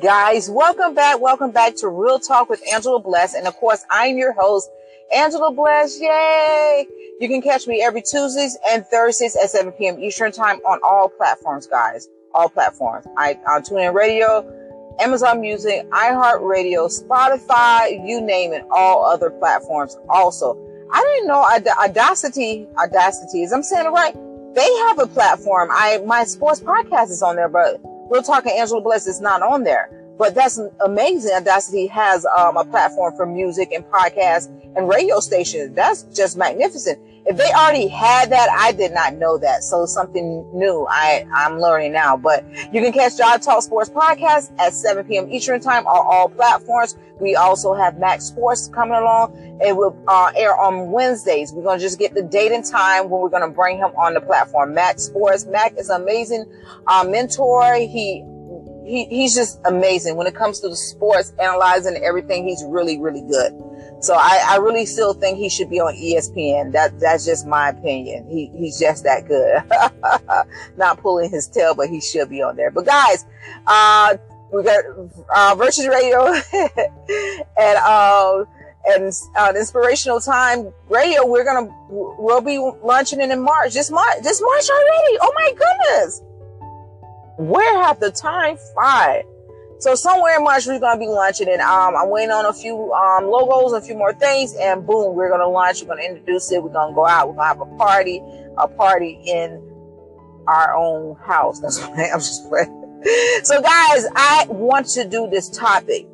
guys, welcome back. Welcome back to Real Talk with Angela Bless. And of course, I'm your host, Angela Bless. Yay! You can catch me every Tuesdays and Thursdays at 7 p.m. Eastern Time on all platforms, guys. All platforms. I on TuneIn Radio, Amazon Music, iHeartRadio, Spotify, you name it, all other platforms. Also, I didn't know Audacity, Audacity, is I'm saying it right? They have a platform. I my sports podcast is on there, but Real Talking Angela Bless is not on there. But that's amazing. Audacity has um, a platform for music and podcasts and radio stations. That's just magnificent. If they already had that, I did not know that. So something new I, I'm learning now. But you can catch Jive Talk Sports Podcast at 7 p.m. Eastern Time on all platforms. We also have Max Sports coming along. It will uh, air on Wednesdays. We're going to just get the date and time when we're going to bring him on the platform. Max Sports. Mac is amazing uh, mentor. He he, he's just amazing when it comes to the sports analyzing everything. He's really, really good. So I, I really still think he should be on ESPN. That that's just my opinion. He he's just that good. Not pulling his tail, but he should be on there. But guys, uh, we got uh, Versus Radio and uh, and uh, inspirational time radio. We're gonna we'll be launching it in March. Just March, just March already. Oh my goodness! Where have the time fly? So somewhere in March we're gonna be launching it. Um, I'm waiting on a few um, logos, a few more things, and boom, we're gonna launch. We're gonna introduce it. We're gonna go out. We're gonna have a party, a party in our own house. That's what I'm just playing. So guys, I want to do this topic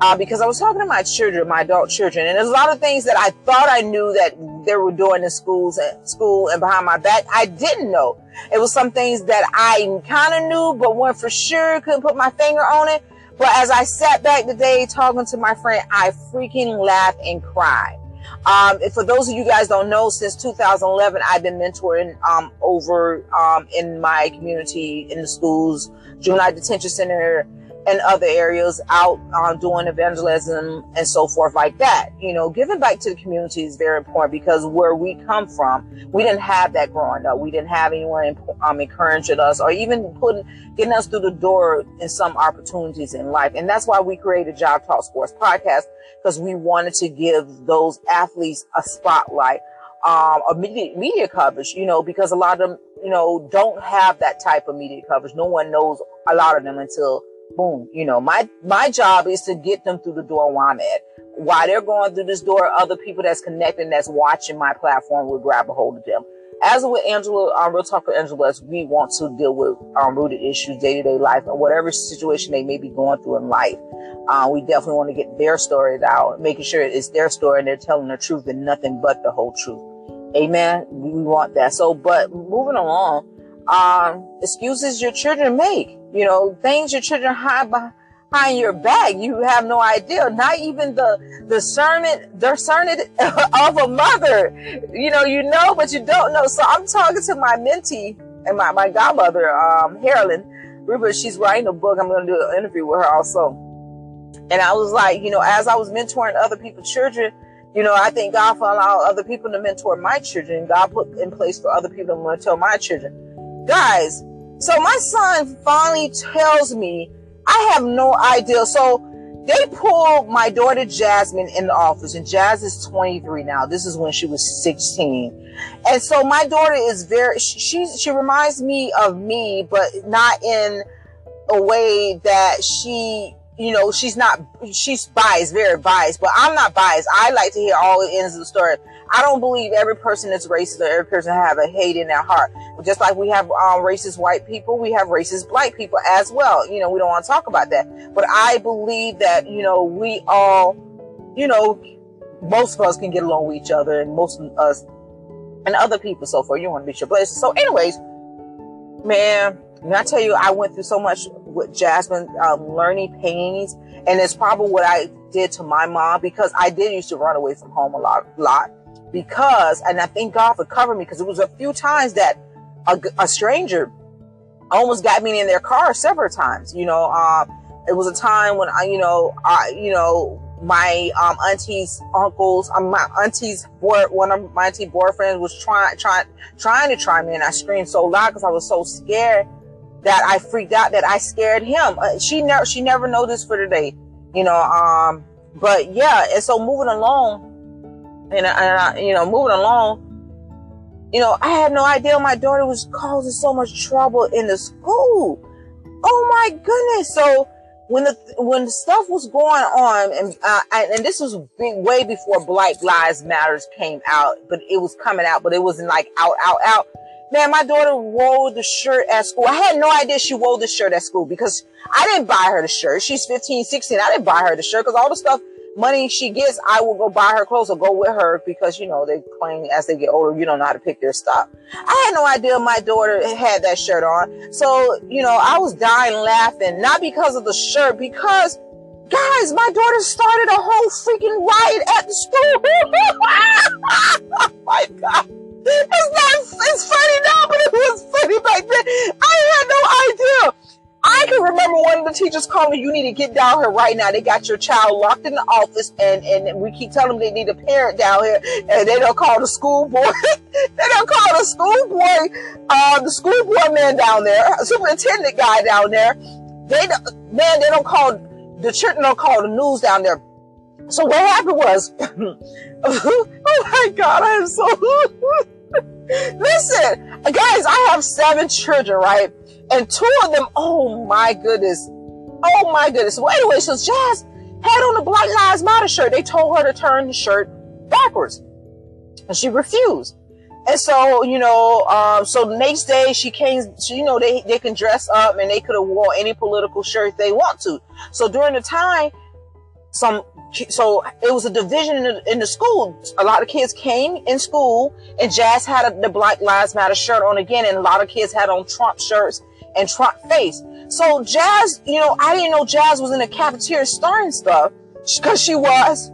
uh, because I was talking to my children, my adult children, and there's a lot of things that I thought I knew that they were doing in schools and school and behind my back. I didn't know. It was some things that I kind of knew, but weren't for sure, couldn't put my finger on it. But as I sat back today talking to my friend, I freaking laughed and cried. Um, for those of you guys don't know, since 2011, I've been mentoring um, over um, in my community, in the schools, juvenile detention center, and other areas out um, doing evangelism and so forth like that. You know, giving back to the community is very important because where we come from, we didn't have that growing up. We didn't have anyone um, encouraging us or even putting, getting us through the door in some opportunities in life. And that's why we created Job Talk Sports Podcast because we wanted to give those athletes a spotlight, um, a media, media coverage, you know, because a lot of them, you know, don't have that type of media coverage. No one knows a lot of them until boom, you know, my, my job is to get them through the door where I'm at. While they're going through this door, other people that's connecting, that's watching my platform will grab a hold of them. As with Angela, um, Real Talk with Angela, as we want to deal with um, rooted issues, day to day life, or whatever situation they may be going through in life. Uh, we definitely want to get their stories out, making sure it's their story and they're telling the truth and nothing but the whole truth. Amen. We want that. So, but moving along, um, excuses your children make. You know, things your children hide behind your back. You have no idea. Not even the discernment, discernment of a mother. You know, you know, but you don't know. So I'm talking to my mentee and my, my godmother, um, Carolyn Rupert. She's writing a book. I'm going to do an interview with her also. And I was like, you know, as I was mentoring other people's children, you know, I think God for allow other people to mentor my children. God put in place for other people to mentor my children. Guys, so my son finally tells me, I have no idea. So they pulled my daughter Jasmine in the office and Jazz is 23 now. This is when she was 16. And so my daughter is very, she, she reminds me of me, but not in a way that she you know, she's not, she's biased, very biased, but I'm not biased. I like to hear all the ends of the story. I don't believe every person is racist or every person have a hate in their heart. Just like we have um, racist white people, we have racist black people as well. You know, we don't want to talk about that. But I believe that, you know, we all, you know, most of us can get along with each other and most of us and other people so far. You want to be your blessed. So anyways, man, and I tell you, I went through so much with Jasmine, um, learning pains. And it's probably what I did to my mom because I did used to run away from home a lot, lot because, and I thank God for covering me because it was a few times that a, a stranger almost got me in their car several times. You know, um, it was a time when I, you know, I, you know, my um, auntie's uncles, um, my auntie's boy, one of my auntie boyfriends was trying, trying, trying to try me, and I screamed so loud because I was so scared that I freaked out, that I scared him. Uh, she never, she never noticed for today, you know. Um, but yeah, and so moving along, and, and I, you know, moving along, you know, I had no idea my daughter was causing so much trouble in the school. Oh my goodness! So when the when the stuff was going on, and uh, and this was way before Black Lives Matters came out, but it was coming out, but it wasn't like out, out, out. Man, my daughter wore the shirt at school. I had no idea she wore the shirt at school because I didn't buy her the shirt. She's 15, 16. I didn't buy her the shirt because all the stuff money she gets, I will go buy her clothes or go with her because, you know, they claim as they get older, you don't know how to pick their stuff. I had no idea my daughter had that shirt on. So, you know, I was dying laughing, not because of the shirt, because guys, my daughter started a whole freaking riot at the school. oh my God. The teachers calling me, you need to get down here right now. They got your child locked in the office and, and we keep telling them they need a parent down here and they don't call the school board. they don't call the school boy, uh, the school board man down there, superintendent guy down there. They, man, they don't call, the children don't call the news down there. So what happened was, oh my God, I am so, listen, guys, I have seven children, right? And two of them, oh my goodness. Oh my goodness. Well, anyway, so Jazz had on the Black Lives Matter shirt. They told her to turn the shirt backwards. And she refused. And so, you know, um, so the next day she came, she, you know, they, they can dress up and they could have worn any political shirt they want to. So during the time, some, so it was a division in the, in the school. A lot of kids came in school and Jazz had a, the Black Lives Matter shirt on again. And a lot of kids had on Trump shirts and Trump face. So Jazz, you know, I didn't know Jazz was in the cafeteria stirring stuff because she was.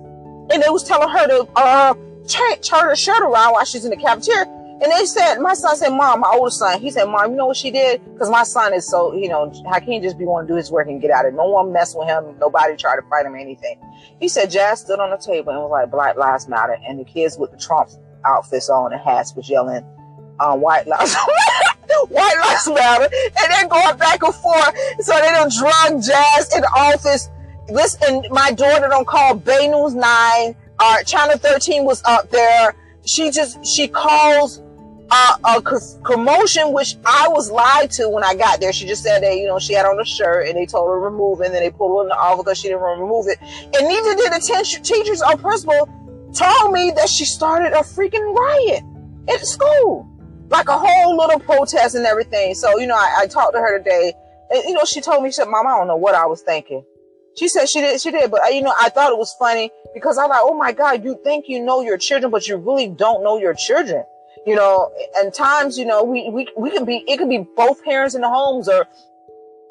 And they was telling her to, uh, turn, her shirt around while she's in the cafeteria. And they said, my son said, mom, my oldest son, he said, mom, you know what she did? Cause my son is so, you know, how can he just be want to do his work and get out of it? No one mess with him. Nobody try to fight him or anything. He said, Jazz stood on the table and was like, Black Lives Matter. And the kids with the Trump outfits on and hats was yelling, um, white lives white lives matter, and then going back and forth. So they don't drug Jazz in the office. Listen, my daughter don't call Bay News 9. Uh, Channel 13 was up there. She just, she calls uh, a commotion, which I was lied to when I got there. She just said that, you know, she had on a shirt and they told her to remove it and then they pulled her in the office because she didn't remove it. And neither did the teachers or principal told me that she started a freaking riot at school like a whole little protest and everything. So, you know, I, I talked to her today and, you know, she told me, she said, mom, I don't know what I was thinking. She said she did, she did, but uh, you know, I thought it was funny because I'm like, oh my God, you think you know your children, but you really don't know your children. You know, and times, you know, we, we, we can be, it could be both parents in the homes or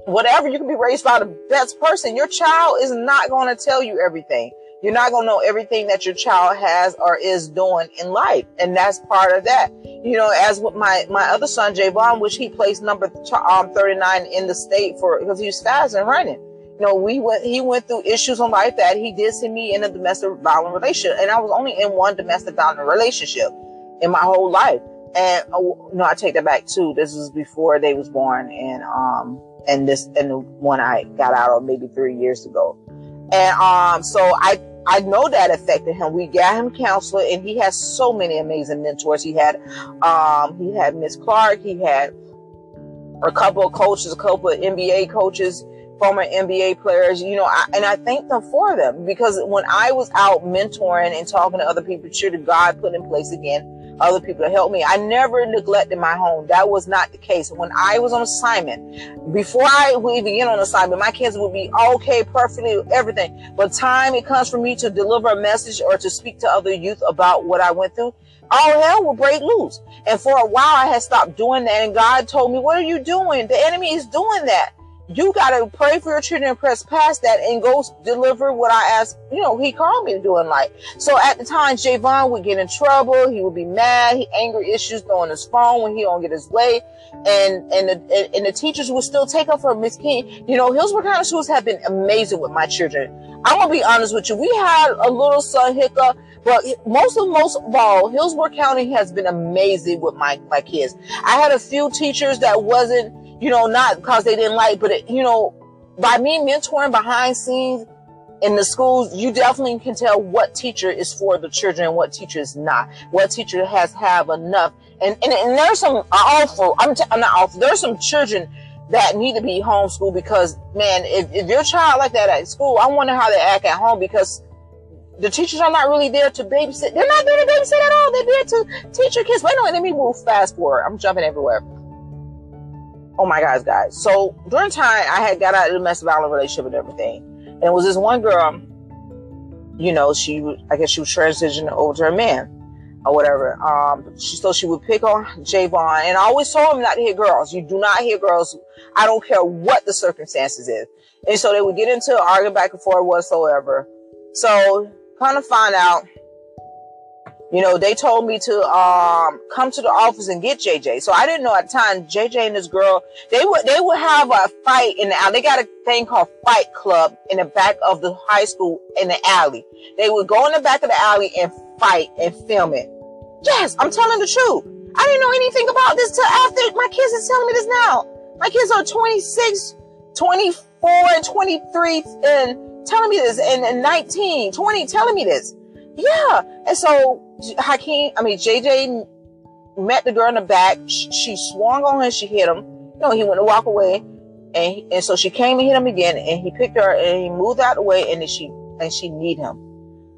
whatever. You can be raised by the best person. Your child is not going to tell you everything. You're not going to know everything that your child has or is doing in life. And that's part of that. You know, as with my, my other son, Javon, which he placed number um, 39 in the state for, because he was fast and running. You know, we went, he went through issues in life that he did see me in a domestic violent relationship. And I was only in one domestic violent relationship in my whole life. And oh, no, I take that back too. This was before they was born and, um, and this, and the one I got out of maybe three years ago. And, um, so I, I know that affected him. We got him counselor and he has so many amazing mentors. He had, um, he had Miss Clark. He had a couple of coaches, a couple of NBA coaches, former NBA players, you know, I, and I thank them for them because when I was out mentoring and talking to other people, sure God put in place again other people to help me. I never neglected my home. That was not the case. When I was on assignment, before I would even get on assignment, my kids would be okay, perfectly, everything. But time it comes for me to deliver a message or to speak to other youth about what I went through, all hell will break loose. And for a while, I had stopped doing that. And God told me, what are you doing? The enemy is doing that you got to pray for your children and press past that and go deliver what I asked, you know, he called me to do in life. So at the time, Javon would get in trouble. He would be mad. He angry issues on his phone when he don't get his way. And, and the, and the teachers would still take up for Miss King. You know, Hillsborough County schools have been amazing with my children. I'm to be honest with you. We had a little son hiccup, but most of, most of all, Hillsborough County has been amazing with my, my kids. I had a few teachers that wasn't, you know, not because they didn't like, but it, you know, by me mentoring behind scenes in the schools, you definitely can tell what teacher is for the children and what teacher is not. What teacher has have enough. And, and, and there's some awful, I'm, t- I'm not awful, there's some children that need to be homeschooled because, man, if, if your child like that at school, I wonder how they act at home because the teachers are not really there to babysit. They're not there to babysit at all. They're there to teach your kids. Wait, no, let me move fast forward. I'm jumping everywhere. Oh my gosh, guys. So during time, I had got out of the domestic violence relationship and everything. And it was this one girl, you know, she, I guess she was transitioning over to a man or whatever. Um, she, so she would pick on Javon. And I always told him not to hit girls. You do not hit girls. I don't care what the circumstances is. And so they would get into arguing back and forth whatsoever. So kind of find out you know, they told me to um, come to the office and get JJ. So I didn't know at the time JJ and this girl they would they would have a fight in the alley. They got a thing called Fight Club in the back of the high school in the alley. They would go in the back of the alley and fight and film it. Yes, I'm telling the truth. I didn't know anything about this till after my kids is telling me this now. My kids are 26, 24, and 23 and telling me this and, and 19, 20 telling me this. Yeah. And so Hakeem, I mean, JJ met the girl in the back. She, swung on him. She hit him. You know, he went to walk away. And, he, and so she came and hit him again and he picked her and he moved out of the way and then she, and she need him.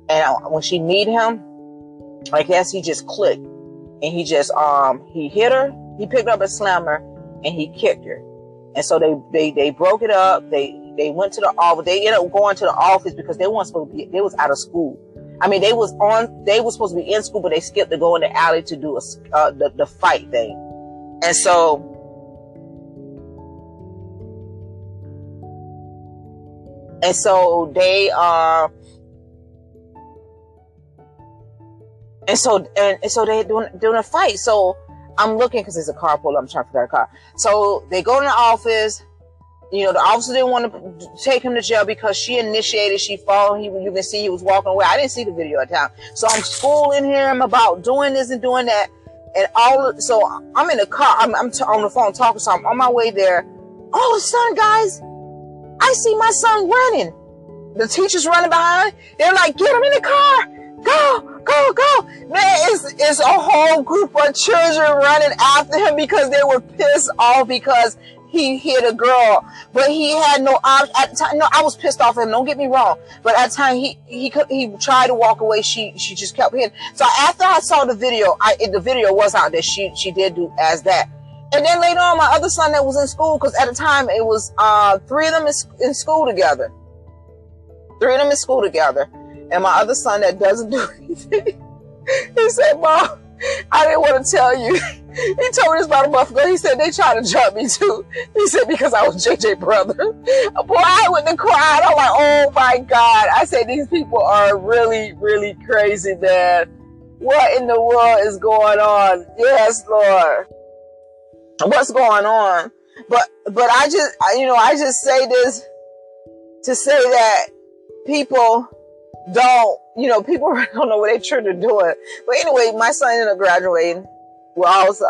And when she need him, I guess he just clicked and he just, um, he hit her. He picked up a slammer and he kicked her. And so they, they, they broke it up. They, they went to the office. They ended up going to the office because they weren't supposed to be, they was out of school. I mean, they was on, they was supposed to be in school, but they skipped to go in the alley to do a, uh, the, the fight thing. And so, and so they, uh, and so, and, and so they doing, doing a fight. So I'm looking because there's a car pull. I'm trying to figure out a car. So they go in the office you know, the officer didn't want to take him to jail because she initiated, she followed, he, you can see he was walking away. I didn't see the video at the time. So I'm schooling him about doing this and doing that. And all, so I'm in the car, I'm, I'm t- on the phone talking, so I'm on my way there. Oh, all of a sudden, guys, I see my son running. The teacher's running behind. They're like, get him in the car. Go, go, go. Man, it's, it's a whole group of children running after him because they were pissed off because he hit a girl, but he had no option at the time. No, I was pissed off at him. Don't get me wrong, but at the time he he he tried to walk away. She she just kept hitting. So after I saw the video, I the video was out that she she did do as that. And then later on, my other son that was in school, because at the time it was uh, three of them in, in school together. Three of them in school together. And my other son that doesn't do anything, he said, Mom, I didn't want to tell you. He told me this about a month ago. He said they tried to jump me too. He said because I was JJ brother. Boy, I went to cry. I'm like, oh my God. I said these people are really, really crazy, man. What in the world is going on? Yes, Lord. What's going on? But, but I just, you know, I just say this to say that people don't, you know, people don't know what they are doing. But anyway, my son ended up graduating. Well, I was,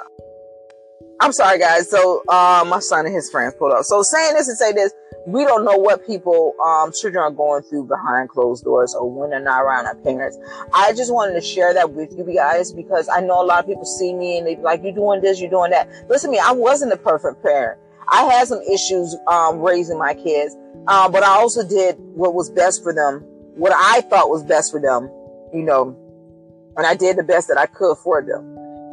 I'm sorry guys. So, uh, my son and his friends pulled up. So saying this and say this, we don't know what people, um, children are going through behind closed doors or when they're not around our parents. I just wanted to share that with you guys because I know a lot of people see me and they like, you're doing this, you're doing that. Listen to me, I wasn't a perfect parent. I had some issues, um, raising my kids. Um, but I also did what was best for them what I thought was best for them, you know, and I did the best that I could for them,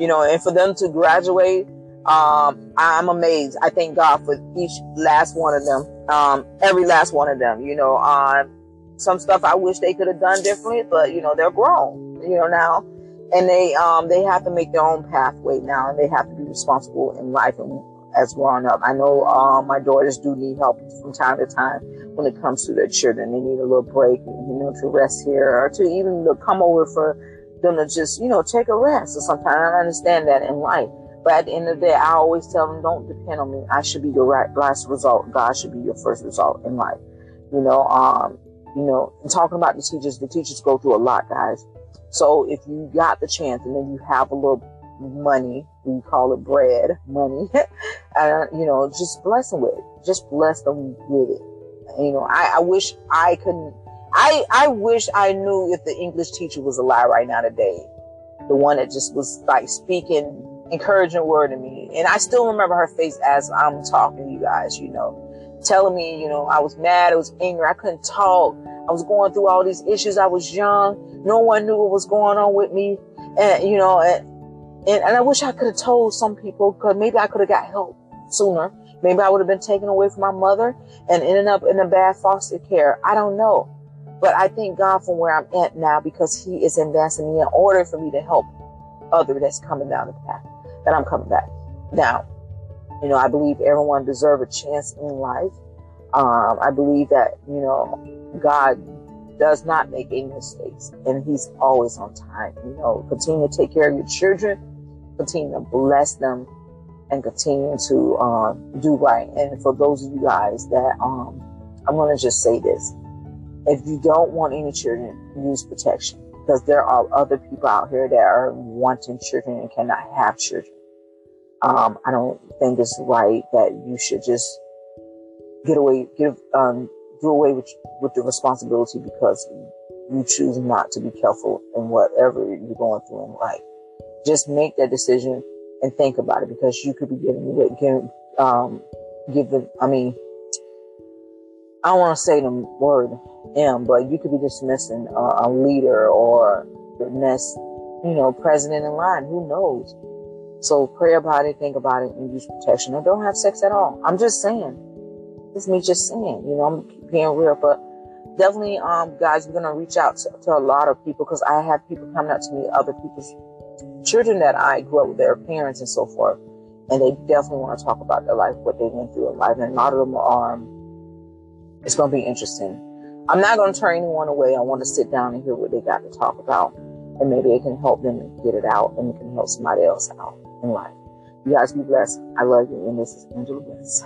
you know, and for them to graduate, um, I'm amazed. I thank God for each last one of them, um, every last one of them, you know, um, some stuff I wish they could have done differently, but you know, they're grown, you know, now, and they, um, they have to make their own pathway now, and they have to be responsible in life and as growing up. I know, uh, my daughters do need help from time to time when it comes to their children. They need a little break, you know, to rest here or to even to come over for them to just, you know, take a rest or something. I understand that in life. But at the end of the day, I always tell them, don't depend on me. I should be your right, last result. God should be your first result in life. You know, um, you know, talking about the teachers, the teachers go through a lot, guys. So if you got the chance and then you have a little money. We call it bread, money. and, you know, just bless them with it. Just bless them with it. You know, I, I wish I couldn't, I, I wish I knew if the English teacher was alive right now today. The one that just was like speaking encouraging word to me. And I still remember her face as I'm talking to you guys, you know, telling me, you know, I was mad, I was angry, I couldn't talk. I was going through all these issues. I was young. No one knew what was going on with me. And, you know, and, and, and I wish I could have told some people because maybe I could have got help sooner. Maybe I would have been taken away from my mother and ended up in a bad foster care. I don't know. But I thank God for where I'm at now because He is advancing me in order for me to help other that's coming down the path that I'm coming back. Now, you know, I believe everyone deserves a chance in life. Um, I believe that, you know, God does not make any mistakes and he's always on time. You know, continue to take care of your children, continue to bless them and continue to, um, do right. And for those of you guys that, um, I'm going to just say this. If you don't want any children, use protection because there are other people out here that are wanting children and cannot have children. Um, I don't think it's right that you should just get away, give, um, do away with, with the responsibility because you choose not to be careful in whatever you're going through in life. Just make that decision and think about it because you could be giving, giving, um, give the, I mean, I don't want to say the word M, but you could be dismissing a, a leader or the next, you know, president in line. Who knows? So pray about it, think about it, and use protection. And don't have sex at all. I'm just saying. It's me just saying. You know, I'm being real, but definitely, um, guys, we're gonna reach out to, to a lot of people because I have people coming up to me, other people's children that I grew up with, their parents and so forth, and they definitely want to talk about their life, what they went through in life, and a lot of them are. Um, it's gonna be interesting. I'm not gonna turn anyone away. I want to sit down and hear what they got to talk about, and maybe it can help them get it out, and it can help somebody else out in life. You guys be blessed. I love you, and this is Angela Bliss.